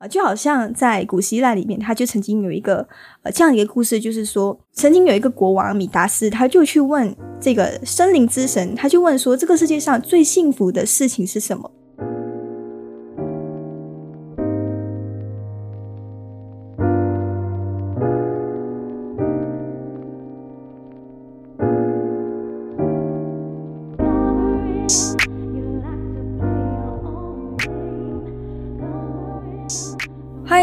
啊，就好像在古希腊里面，他就曾经有一个呃这样一个故事，就是说，曾经有一个国王米达斯，他就去问这个森林之神，他就问说，这个世界上最幸福的事情是什么？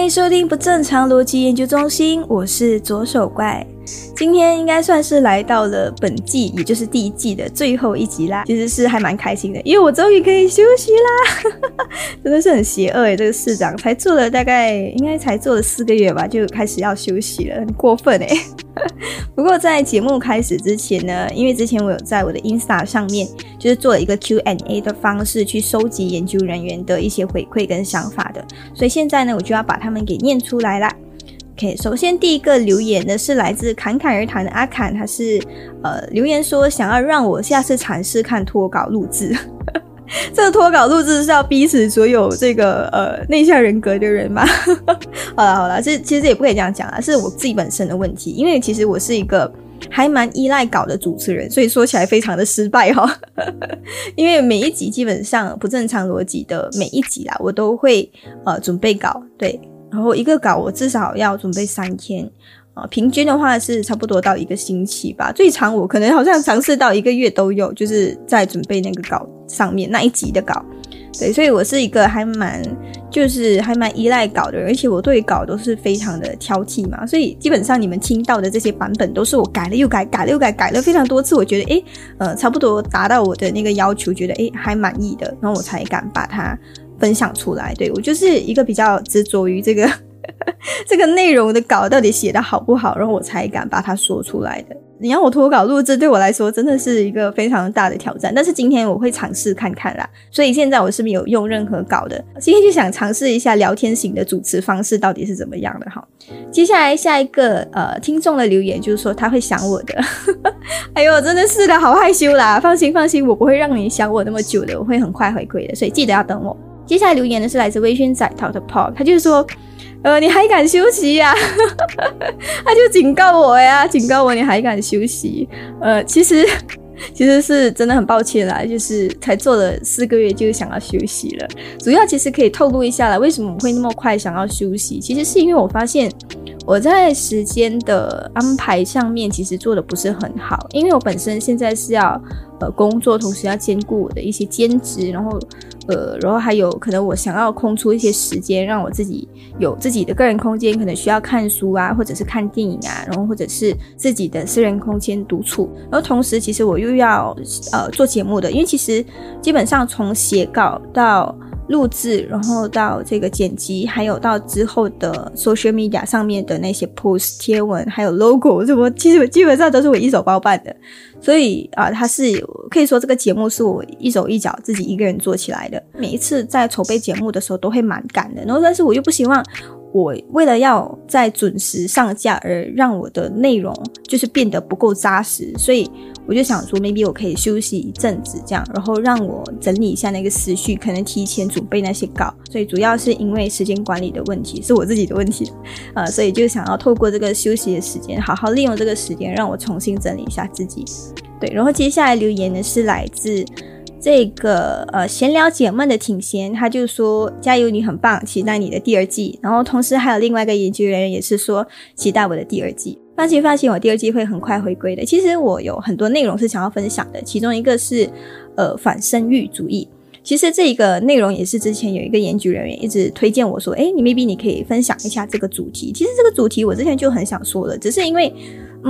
欢迎收听不正常逻辑研究中心，我是左手怪。今天应该算是来到了本季，也就是第一季的最后一集啦。其实是还蛮开心的，因为我终于可以休息啦。真的是很邪恶诶，这个市长才做了大概应该才做了四个月吧，就开始要休息了，很过分诶。不过在节目开始之前呢，因为之前我有在我的 Insta 上面，就是做了一个 Q&A 的方式去收集研究人员的一些回馈跟想法的，所以现在呢，我就要把他们给念出来啦。OK，首先第一个留言呢是来自侃侃而谈的阿侃，他是呃留言说想要让我下次尝试看脱稿录制。这个脱稿录制是要逼死所有这个呃内向人格的人吗？好了好了，这其实也不可以这样讲啊，是我自己本身的问题。因为其实我是一个还蛮依赖稿的主持人，所以说起来非常的失败哈。因为每一集基本上不正常逻辑的每一集啦，我都会呃准备稿，对，然后一个稿我至少要准备三天。啊，平均的话是差不多到一个星期吧，最长我可能好像尝试到一个月都有，就是在准备那个稿上面那一集的稿。对，所以我是一个还蛮就是还蛮依赖稿的人，而且我对稿都是非常的挑剔嘛，所以基本上你们听到的这些版本都是我改了又改，改了又改，改了非常多次，我觉得诶，呃，差不多达到我的那个要求，觉得诶还满意的，然后我才敢把它分享出来。对我就是一个比较执着于这个。这个内容的稿到底写的好不好，然后我才敢把它说出来的。你让我脱稿录制，对我来说真的是一个非常大的挑战。但是今天我会尝试看看啦。所以现在我是没有用任何稿的。今天就想尝试一下聊天型的主持方式到底是怎么样的哈。接下来下一个呃听众的留言就是说他会想我的。哎呦，真的是的，好害羞啦。放心放心，我不会让你想我那么久的，我会很快回归的。所以记得要等我。接下来留言的是来自微醺仔 Talk Pop，他就是说。呃，你还敢休息呀？他就警告我呀，警告我你还敢休息？呃，其实 其实是真的很抱歉啦，就是才做了四个月就想要休息了。主要其实可以透露一下啦，为什么我会那么快想要休息？其实是因为我发现我在时间的安排上面其实做的不是很好，因为我本身现在是要呃工作，同时要兼顾我的一些兼职，然后。呃，然后还有可能我想要空出一些时间，让我自己有自己的个人空间，可能需要看书啊，或者是看电影啊，然后或者是自己的私人空间独处。然后同时，其实我又要呃做节目的，因为其实基本上从写稿到录制，然后到这个剪辑，还有到之后的 social media 上面的那些 post 贴文，还有 logo，什么其实基本上都是我一手包办的。所以啊，它是可以说这个节目是我一手一脚自己一个人做起来的。每一次在筹备节目的时候都会蛮赶的，然后但是我又不希望我为了要在准时上架而让我的内容就是变得不够扎实，所以我就想说，maybe 我可以休息一阵子，这样，然后让我整理一下那个思绪，可能提前准备那些稿。所以主要是因为时间管理的问题，是我自己的问题，呃，所以就想要透过这个休息的时间，好好利用这个时间，让我重新整理一下自己。对，然后接下来留言呢是来自。这个呃，闲聊解闷的挺闲，他就说加油，你很棒，期待你的第二季。然后同时还有另外一个研究人员也是说期待我的第二季。放心放心，我第二季会很快回归的。其实我有很多内容是想要分享的，其中一个是呃反生育主义。其实这一个内容也是之前有一个研究人员一直推荐我说，哎，你 maybe 你可以分享一下这个主题。其实这个主题我之前就很想说了，只是因为。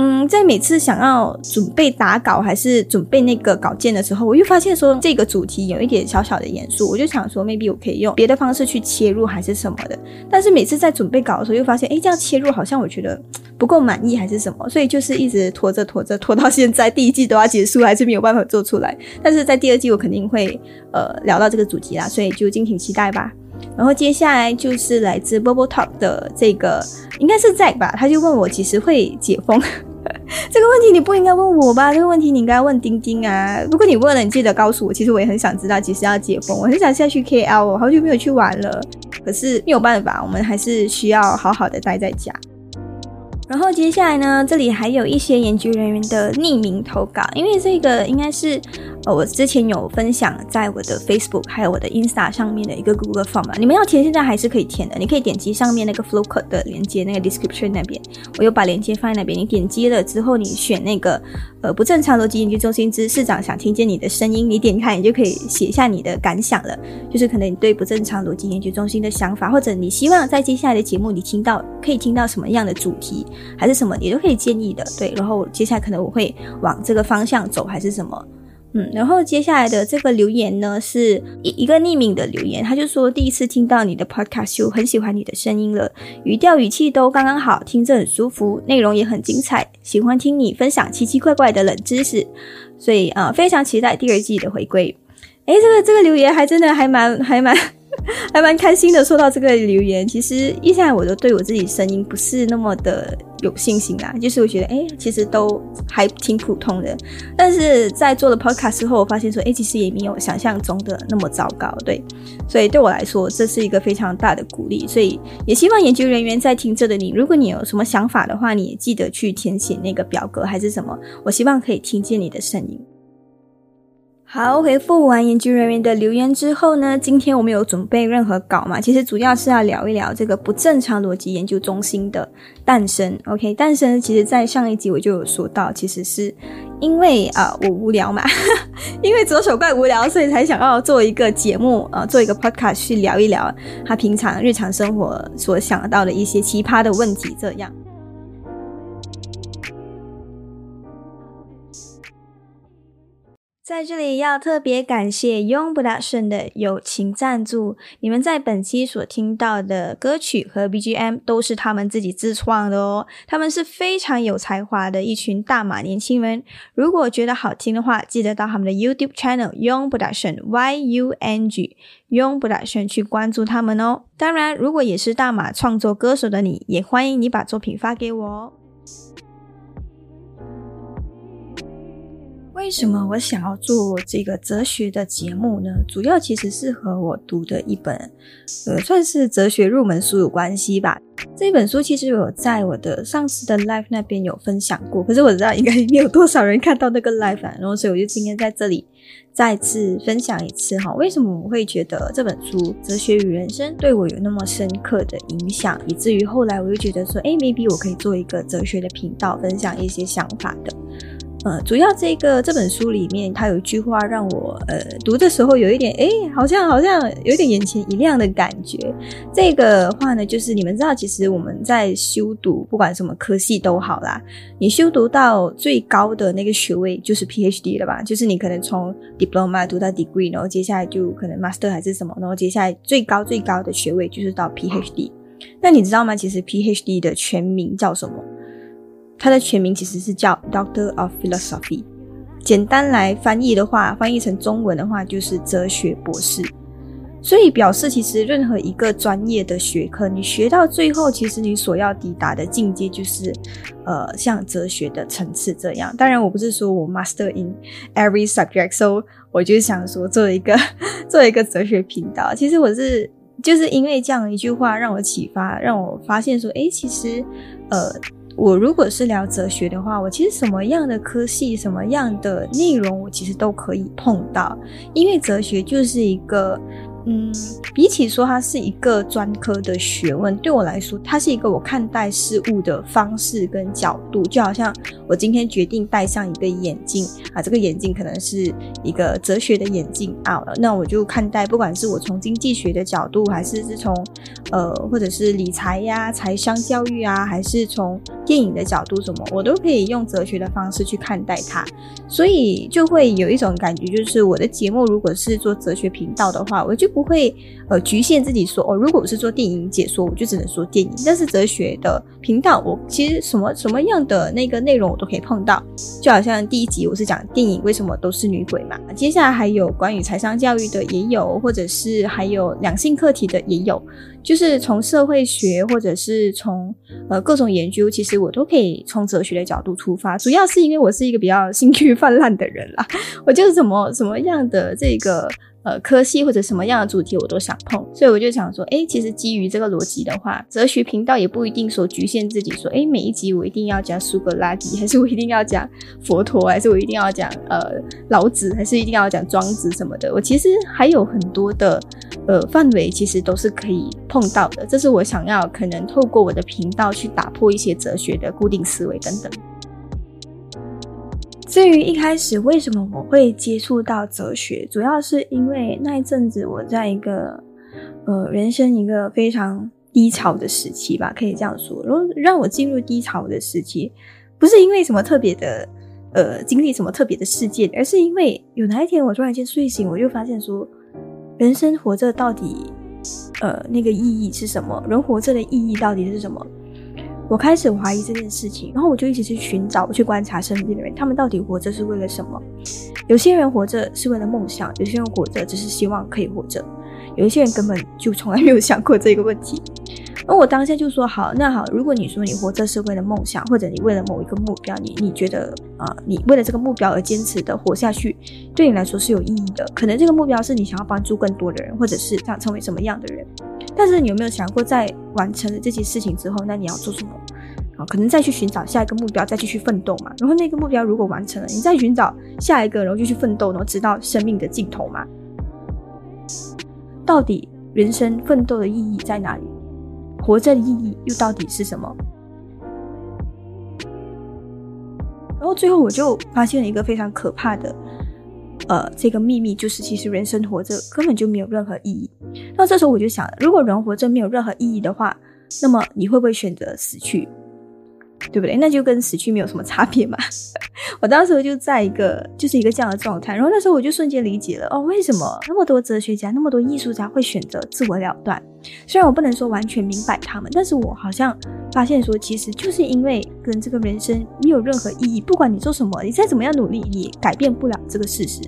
嗯，在每次想要准备打稿还是准备那个稿件的时候，我又发现说这个主题有一点小小的严肃，我就想说 maybe 我可以用别的方式去切入还是什么的。但是每次在准备稿的时候，又发现哎，这样切入好像我觉得不够满意还是什么，所以就是一直拖着拖着拖到现在，第一季都要结束，还是没有办法做出来。但是在第二季我肯定会呃聊到这个主题啦，所以就敬请期待吧。然后接下来就是来自 Bubble Talk 的这个，应该是 Zack 吧？他就问我几时会解封？这个问题你不应该问我吧？这个问题你应该问丁丁啊！如果你问了，你记得告诉我。其实我也很想知道几时要解封，我很想下去 KL，我好久没有去玩了。可是没有办法，我们还是需要好好的待在家。然后接下来呢，这里还有一些研究人员的匿名投稿，因为这个应该是呃我之前有分享在我的 Facebook 还有我的 Insta 上面的一个 Google Form 嘛，你们要填现在还是可以填的，你可以点击上面那个 Flow 的连接，那个 Description 那边，我有把连接放在那边，你点击了之后，你选那个呃不正常逻辑研究中心之市长想听见你的声音，你点开你就可以写下你的感想了，就是可能你对不正常逻辑研究中心的想法，或者你希望在接下来的节目里听到可以听到什么样的主题。还是什么，你都可以建议的，对。然后接下来可能我会往这个方向走，还是什么，嗯。然后接下来的这个留言呢，是一一个匿名的留言，他就说第一次听到你的 podcast，就很喜欢你的声音了，语调语气都刚刚好，听着很舒服，内容也很精彩，喜欢听你分享奇奇怪怪的冷知识，所以啊，非常期待第二季的回归。诶，这个这个留言还真的还蛮还蛮。还蛮开心的，收到这个留言。其实一下我都对我自己声音不是那么的有信心啦，就是我觉得，哎，其实都还挺普通的。但是在做了 podcast 之后，我发现说，哎，其实也没有想象中的那么糟糕，对。所以对我来说，这是一个非常大的鼓励。所以也希望研究人员在听着的你，如果你有什么想法的话，你也记得去填写那个表格还是什么。我希望可以听见你的声音。好，回复完研究人员的留言之后呢，今天我们有准备任何稿吗？其实主要是要聊一聊这个不正常逻辑研究中心的诞生。OK，诞生其实在上一集我就有说到，其实是因为啊我无聊嘛，因为左手怪无聊，所以才想要做一个节目啊，做一个 podcast 去聊一聊他平常日常生活所想到的一些奇葩的问题，这样。在这里要特别感谢 Young Production 的友情赞助。你们在本期所听到的歌曲和 BGM 都是他们自己自创的哦。他们是非常有才华的一群大马年轻人。如果觉得好听的话，记得到他们的 YouTube channel Young Production Y U N G Young Production 去关注他们哦。当然，如果也是大马创作歌手的你，也欢迎你把作品发给我哦。为什么我想要做这个哲学的节目呢？主要其实是和我读的一本，呃，算是哲学入门书有关系吧。这本书其实我在我的上次的 live 那边有分享过，可是我知道应该没有多少人看到那个 live，然后所以我就今天在这里再次分享一次哈。为什么我会觉得这本书《哲学与人生》对我有那么深刻的影响，以至于后来我就觉得说，哎，maybe 我可以做一个哲学的频道，分享一些想法的。呃，主要这个这本书里面，它有一句话让我呃读的时候有一点哎，好像好像有点眼前一亮的感觉。这个话呢，就是你们知道，其实我们在修读，不管什么科系都好啦，你修读到最高的那个学位就是 PhD 了吧？就是你可能从 Diploma 读到 Degree，然后接下来就可能 Master 还是什么，然后接下来最高最高的学位就是到 PhD。那你知道吗？其实 PhD 的全名叫什么？它的全名其实是叫 Doctor of Philosophy，简单来翻译的话，翻译成中文的话就是哲学博士。所以表示，其实任何一个专业的学科，你学到最后，其实你所要抵达的境界就是，呃，像哲学的层次这样。当然，我不是说我 master in every subject，so 我就想说做一个 做一个哲学频道。其实我是就是因为这样一句话让我启发，让我发现说，哎，其实，呃。我如果是聊哲学的话，我其实什么样的科系、什么样的内容，我其实都可以碰到，因为哲学就是一个。嗯，比起说它是一个专科的学问，对我来说，它是一个我看待事物的方式跟角度。就好像我今天决定戴上一个眼镜啊，这个眼镜可能是一个哲学的眼镜啊，那我就看待，不管是我从经济学的角度，还是是从呃，或者是理财呀、财商教育啊，还是从电影的角度什么，我都可以用哲学的方式去看待它。所以就会有一种感觉，就是我的节目如果是做哲学频道的话，我就。不会呃局限自己说哦，如果我是做电影解说，我就只能说电影。但是哲学的频道，我其实什么什么样的那个内容我都可以碰到。就好像第一集我是讲电影为什么都是女鬼嘛，接下来还有关于财商教育的也有，或者是还有两性课题的也有。就是从社会学或者是从呃各种研究，其实我都可以从哲学的角度出发。主要是因为我是一个比较兴趣泛滥的人啦，我就是什么什么样的这个。呃科系或者什么样的主题我都想碰，所以我就想说，哎，其实基于这个逻辑的话，哲学频道也不一定说局限自己说，哎，每一集我一定要讲苏格拉底，还是我一定要讲佛陀，还是我一定要讲呃老子，还是一定要讲庄子什么的。我其实还有很多的呃范围，其实都是可以碰到的。这是我想要可能透过我的频道去打破一些哲学的固定思维等等。至于一开始为什么我会接触到哲学，主要是因为那一阵子我在一个呃人生一个非常低潮的时期吧，可以这样说。然后让我进入低潮的时期，不是因为什么特别的呃经历什么特别的事件，而是因为有哪一天我突然间睡醒，我就发现说，人生活着到底呃那个意义是什么？人活着的意义到底是什么？我开始怀疑这件事情，然后我就一直去寻找，去观察身边的人，他们到底活着是为了什么？有些人活着是为了梦想，有些人活着只是希望可以活着，有一些人根本就从来没有想过这个问题。而我当下就说：好，那好，如果你说你活着是为了梦想，或者你为了某一个目标，你你觉得啊，你为了这个目标而坚持的活下去，对你来说是有意义的。可能这个目标是你想要帮助更多的人，或者是想成为什么样的人。但是你有没有想过，在完成了这件事情之后，那你要做什么？啊，可能再去寻找下一个目标，再继续奋斗嘛。然后那个目标如果完成了，你再寻找下一个，然后就去奋斗，然后直到生命的尽头嘛。到底人生奋斗的意义在哪里？活着的意义又到底是什么？然后最后我就发现了一个非常可怕的。呃，这个秘密就是，其实人生活着根本就没有任何意义。那这时候我就想，如果人活着没有任何意义的话，那么你会不会选择死去？对不对？那就跟死去没有什么差别嘛。我当时就在一个就是一个这样的状态，然后那时候我就瞬间理解了哦，为什么那么多哲学家、那么多艺术家会选择自我了断？虽然我不能说完全明白他们，但是我好像发现说，其实就是因为跟这个人生没有任何意义，不管你做什么，你再怎么样努力，也改变不了这个事实。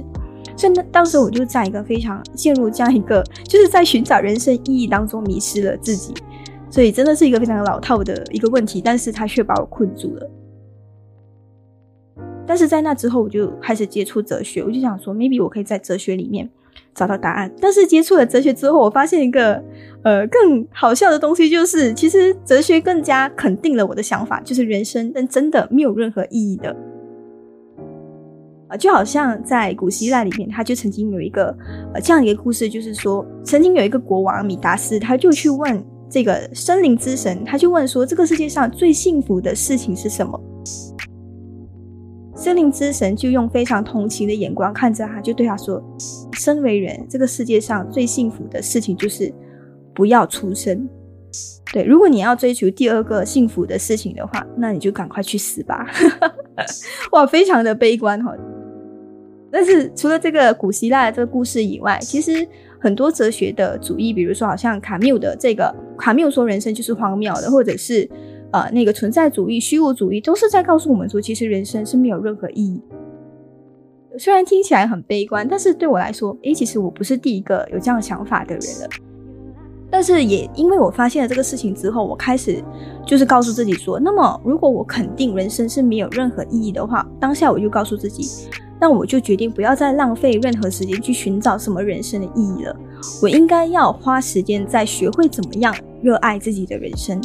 所以那当时我就在一个非常陷入这样一个就是在寻找人生意义当中迷失了自己。所以真的是一个非常老套的一个问题，但是他却把我困住了。但是在那之后，我就开始接触哲学，我就想说，maybe 我可以在哲学里面找到答案。但是接触了哲学之后，我发现一个呃更好笑的东西，就是其实哲学更加肯定了我的想法，就是人生但真的没有任何意义的。啊，就好像在古希腊里面，他就曾经有一个呃这样一个故事，就是说曾经有一个国王米达斯，他就去问。这个森林之神，他就问说：“这个世界上最幸福的事情是什么？”森林之神就用非常同情的眼光看着他，就对他说：“身为人，这个世界上最幸福的事情就是不要出生。对，如果你要追求第二个幸福的事情的话，那你就赶快去死吧。”哇，非常的悲观哈。但是除了这个古希腊的这个故事以外，其实。很多哲学的主义，比如说好像卡缪的这个卡缪说人生就是荒谬的，或者是呃那个存在主义、虚无主义，都是在告诉我们说，其实人生是没有任何意义。虽然听起来很悲观，但是对我来说，诶，其实我不是第一个有这样想法的人了。但是也因为我发现了这个事情之后，我开始就是告诉自己说，那么如果我肯定人生是没有任何意义的话，当下我就告诉自己。那我就决定不要再浪费任何时间去寻找什么人生的意义了。我应该要花时间在学会怎么样热爱自己的人生。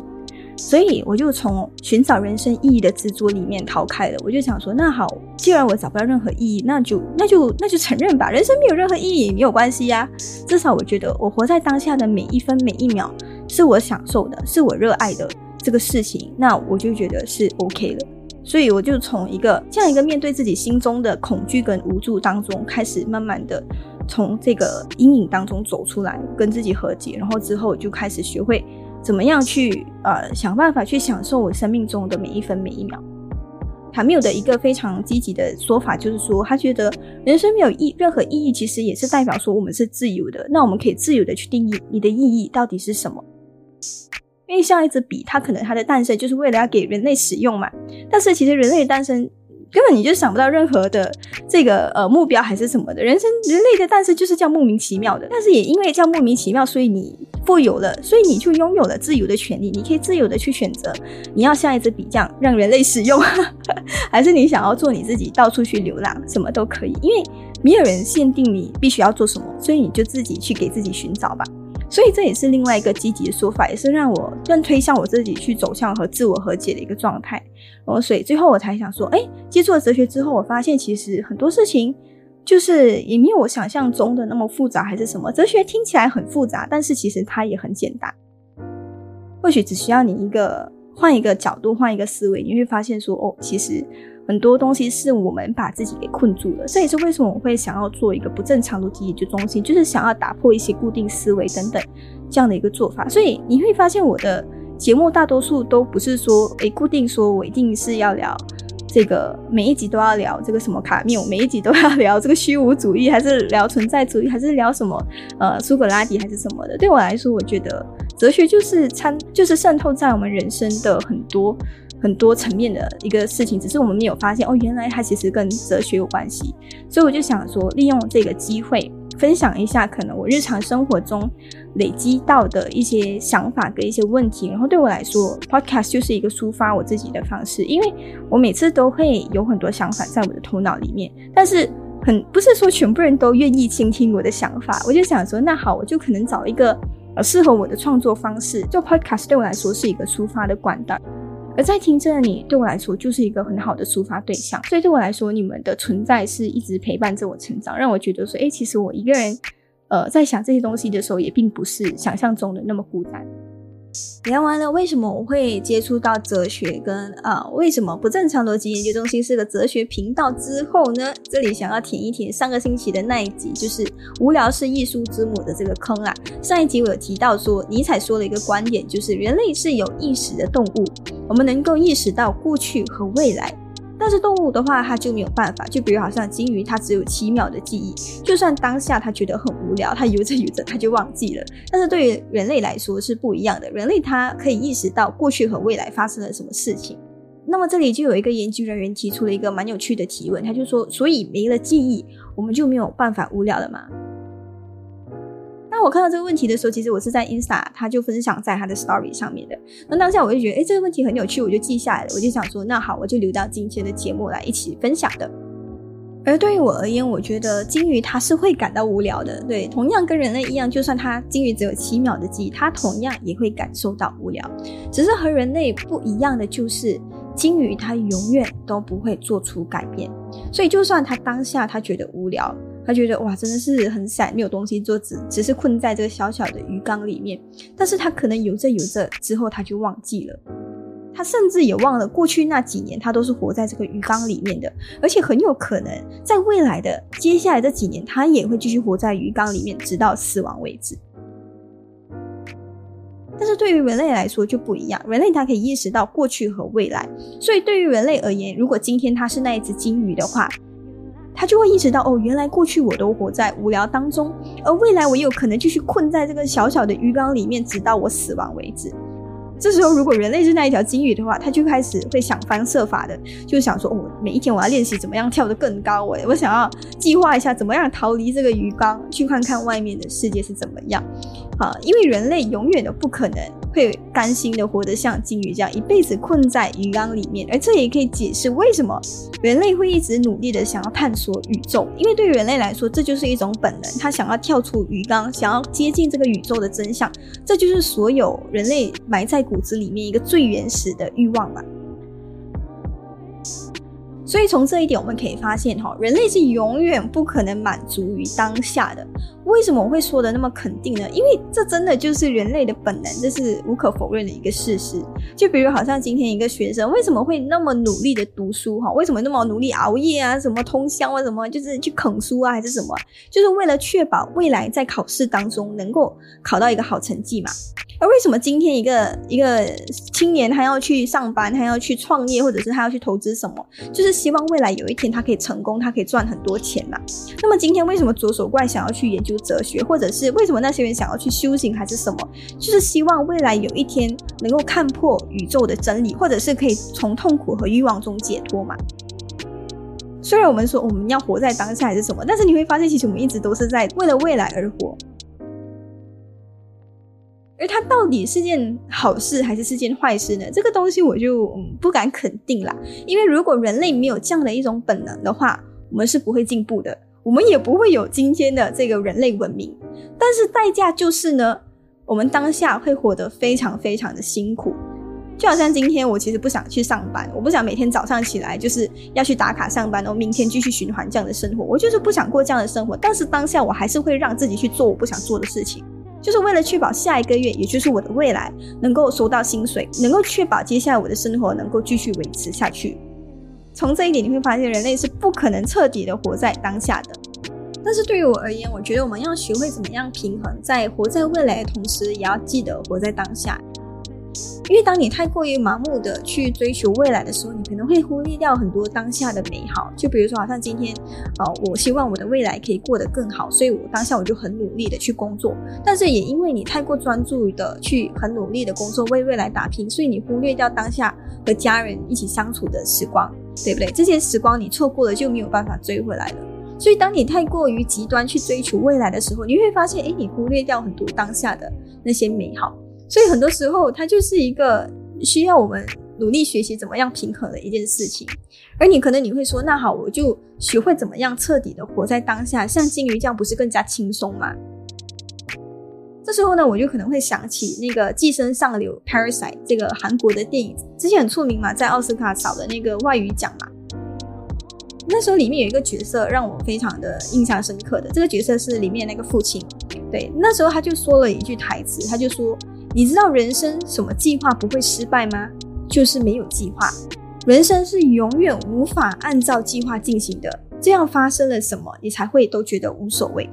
所以我就从寻找人生意义的执着里面逃开了。我就想说，那好，既然我找不到任何意义，那就那就那就承认吧，人生没有任何意义没有关系呀。至少我觉得我活在当下的每一分每一秒是我享受的，是我热爱的这个事情，那我就觉得是 OK 了。所以我就从一个这样一个面对自己心中的恐惧跟无助当中，开始慢慢的从这个阴影当中走出来，跟自己和解。然后之后就开始学会怎么样去呃想办法去享受我生命中的每一分每一秒。卡缪的一个非常积极的说法就是说，他觉得人生没有意任何意义，其实也是代表说我们是自由的。那我们可以自由的去定义你的意义到底是什么。因为像一支笔，它可能它的诞生就是为了要给人类使用嘛。但是其实人类的诞生根本你就想不到任何的这个呃目标还是什么的。人生人类的诞生就是这样莫名其妙的。但是也因为这样莫名其妙，所以你富有了，所以你就拥有了自由的权利。你可以自由的去选择你要像一支笔这样让人类使用，还是你想要做你自己到处去流浪，什么都可以。因为没有人限定你必须要做什么，所以你就自己去给自己寻找吧。所以这也是另外一个积极的说法，也是让我更推向我自己去走向和自我和解的一个状态。然后，所以最后我才想说，哎，接触了哲学之后，我发现其实很多事情就是也没有我想象中的那么复杂，还是什么？哲学听起来很复杂，但是其实它也很简单。或许只需要你一个换一个角度，换一个思维，你会发现说，哦，其实。很多东西是我们把自己给困住了，这也是为什么我会想要做一个不正常逻辑研究中心，就是想要打破一些固定思维等等这样的一个做法。所以你会发现我的节目大多数都不是说，诶，固定说我一定是要聊这个，每一集都要聊这个什么卡缪，每一集都要聊这个虚无主义，还是聊存在主义，还是聊什么呃苏格拉底还是什么的。对我来说，我觉得哲学就是参，就是渗透在我们人生的很多。很多层面的一个事情，只是我们没有发现哦，原来它其实跟哲学有关系。所以我就想说，利用这个机会分享一下，可能我日常生活中累积到的一些想法跟一些问题。然后对我来说，podcast 就是一个抒发我自己的方式，因为我每次都会有很多想法在我的头脑里面，但是很不是说全部人都愿意倾听我的想法。我就想说，那好，我就可能找一个呃适合我的创作方式，做 podcast 对我来说是一个抒发的管道。而在听着你，对我来说就是一个很好的抒发对象。所以对我来说，你们的存在是一直陪伴着我成长，让我觉得说，哎，其实我一个人，呃，在想这些东西的时候，也并不是想象中的那么孤单。聊完了为什么我会接触到哲学，跟啊为什么不正常逻辑研究中心是个哲学频道之后呢？这里想要填一填上个星期的那一集，就是无聊是艺术之母的这个坑啊。上一集我有提到说，尼采说了一个观点，就是人类是有意识的动物，我们能够意识到过去和未来。但是动物的话，它就没有办法。就比如好像金鱼，它只有七秒的记忆，就算当下它觉得很无聊，它游着游着它就忘记了。但是对于人类来说是不一样的，人类它可以意识到过去和未来发生了什么事情。那么这里就有一个研究人员提出了一个蛮有趣的提问，他就说：所以没了记忆，我们就没有办法无聊了吗？我看到这个问题的时候，其实我是在 Insta，他就分享在他的 Story 上面的。那当下我就觉得，哎，这个问题很有趣，我就记下来了。我就想说，那好，我就留到今天的节目来一起分享的。而对于我而言，我觉得金鱼它是会感到无聊的。对，同样跟人类一样，就算它金鱼只有七秒的记忆，它同样也会感受到无聊。只是和人类不一样的就是，金鱼它永远都不会做出改变。所以，就算它当下它觉得无聊。他觉得哇，真的是很散，没有东西做，只只是困在这个小小的鱼缸里面。但是他可能游着游着之后，他就忘记了，他甚至也忘了过去那几年他都是活在这个鱼缸里面的，而且很有可能在未来的接下来这几年，他也会继续活在鱼缸里面，直到死亡为止。但是对于人类来说就不一样，人类他可以意识到过去和未来，所以对于人类而言，如果今天他是那一只金鱼的话。他就会意识到，哦，原来过去我都活在无聊当中，而未来我有可能继续困在这个小小的鱼缸里面，直到我死亡为止。这时候，如果人类是那一条金鱼的话，他就开始会想方设法的，就想说，哦，每一天我要练习怎么样跳得更高，我我想要计划一下怎么样逃离这个鱼缸，去看看外面的世界是怎么样。啊，因为人类永远都不可能会甘心的活得像金鱼这样一辈子困在鱼缸里面，而这也可以解释为什么人类会一直努力的想要探索宇宙。因为对人类来说，这就是一种本能，他想要跳出鱼缸，想要接近这个宇宙的真相，这就是所有人类埋在骨子里面一个最原始的欲望吧。所以从这一点我们可以发现，哈，人类是永远不可能满足于当下的。为什么我会说的那么肯定呢？因为这真的就是人类的本能，这是无可否认的一个事实。就比如，好像今天一个学生为什么会那么努力的读书，哈，为什么那么努力熬夜啊，什么通宵啊，什么就是去啃书啊，还是什么，就是为了确保未来在考试当中能够考到一个好成绩嘛。而为什么今天一个一个青年他要去上班，他要去创业，或者是他要去投资什么，就是希望未来有一天他可以成功，他可以赚很多钱嘛？那么今天为什么左手怪想要去研究哲学，或者是为什么那些人想要去修行，还是什么？就是希望未来有一天能够看破宇宙的真理，或者是可以从痛苦和欲望中解脱嘛？虽然我们说我们要活在当下还是什么，但是你会发现，其实我们一直都是在为了未来而活。而它到底是件好事还是是件坏事呢？这个东西我就不敢肯定啦。因为如果人类没有这样的一种本能的话，我们是不会进步的。我们也不会有今天的这个人类文明。但是代价就是呢，我们当下会活得非常非常的辛苦。就好像今天我其实不想去上班，我不想每天早上起来就是要去打卡上班，然后明天继续循环这样的生活。我就是不想过这样的生活，但是当下我还是会让自己去做我不想做的事情，就是为了确保下一个月，也就是我的未来能够收到薪水，能够确保接下来我的生活能够继续维持下去。从这一点你会发现，人类是不可能彻底的活在当下的。但是对于我而言，我觉得我们要学会怎么样平衡，在活在未来的同时，也要记得活在当下。因为当你太过于盲目的去追求未来的时候，你可能会忽略掉很多当下的美好。就比如说，好像今天，呃，我希望我的未来可以过得更好，所以我当下我就很努力的去工作。但是也因为你太过专注的去很努力的工作，为未来打拼，所以你忽略掉当下和家人一起相处的时光，对不对？这些时光你错过了就没有办法追回来了。所以当你太过于极端去追求未来的时候，你会发现，哎，你忽略掉很多当下的那些美好。所以很多时候，它就是一个需要我们努力学习怎么样平衡的一件事情。而你可能你会说，那好，我就学会怎么样彻底的活在当下，像金鱼这样，不是更加轻松吗？这时候呢，我就可能会想起那个《寄生上流》（Parasite） 这个韩国的电影，之前很出名嘛，在奥斯卡扫的那个外语奖嘛。那时候里面有一个角色让我非常的印象深刻的，这个角色是里面那个父亲。对，那时候他就说了一句台词，他就说。你知道人生什么计划不会失败吗？就是没有计划。人生是永远无法按照计划进行的。这样发生了什么，你才会都觉得无所谓。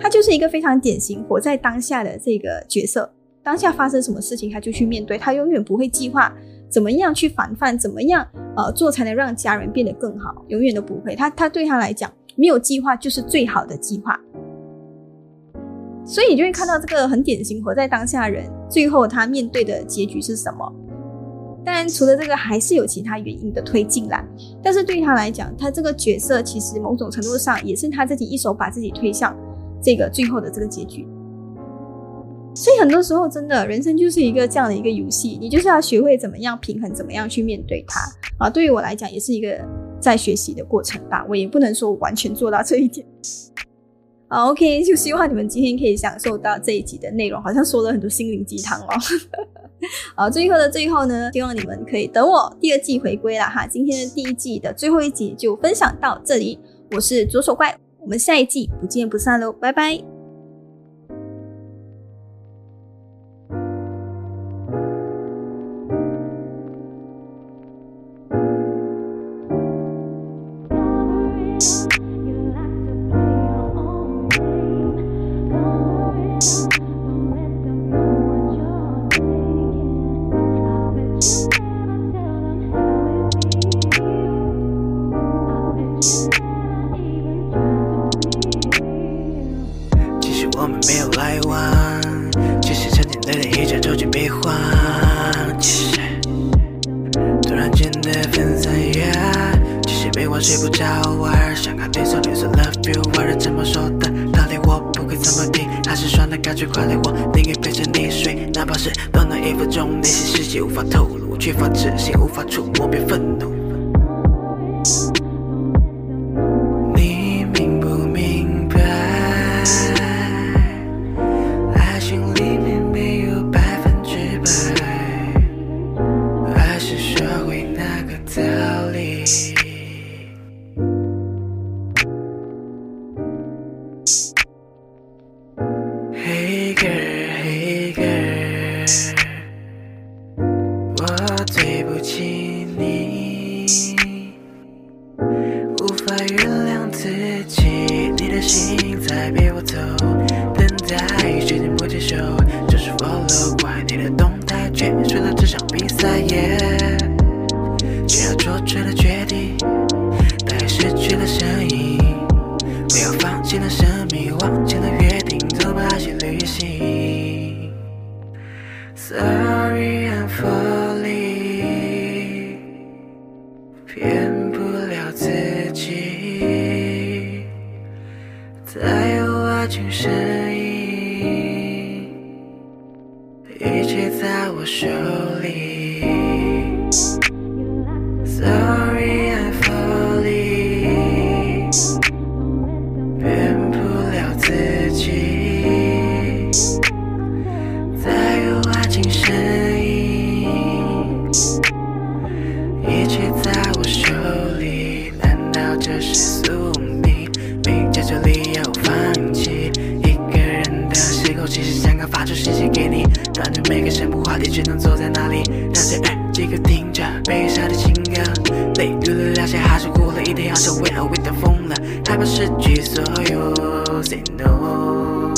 他就是一个非常典型活在当下的这个角色。当下发生什么事情，他就去面对。他永远不会计划怎么样去防范，怎么样呃做才能让家人变得更好，永远都不会。他他对他来讲，没有计划就是最好的计划。所以你就会看到这个很典型活在当下人，最后他面对的结局是什么？当然，除了这个，还是有其他原因的推进啦。但是对于他来讲，他这个角色其实某种程度上也是他自己一手把自己推向这个最后的这个结局。所以很多时候，真的人生就是一个这样的一个游戏，你就是要学会怎么样平衡，怎么样去面对它啊。对于我来讲，也是一个在学习的过程吧。我也不能说完全做到这一点。啊，OK，就希望你们今天可以享受到这一集的内容，好像说了很多心灵鸡汤哦。啊，最后的最后呢，希望你们可以等我第二季回归了哈。今天的第一季的最后一集就分享到这里，我是左手怪，我们下一季不见不散喽，拜拜。怎么说的道理我不会怎么听，还是算了，干脆快点，我宁愿陪着你睡，哪怕是短短一分钟，内心世界无法透露，缺乏自信，无法触摸，别愤怒。再也。是宿命，没在这里要放弃。一个人的时候，其实想更发出信息给你，但就每个声部话题只能坐在那里，那些耳机个听着悲伤的情歌，泪流了那些还是哭了，一定要像为 a w i 疯了，害怕失去所有，say no、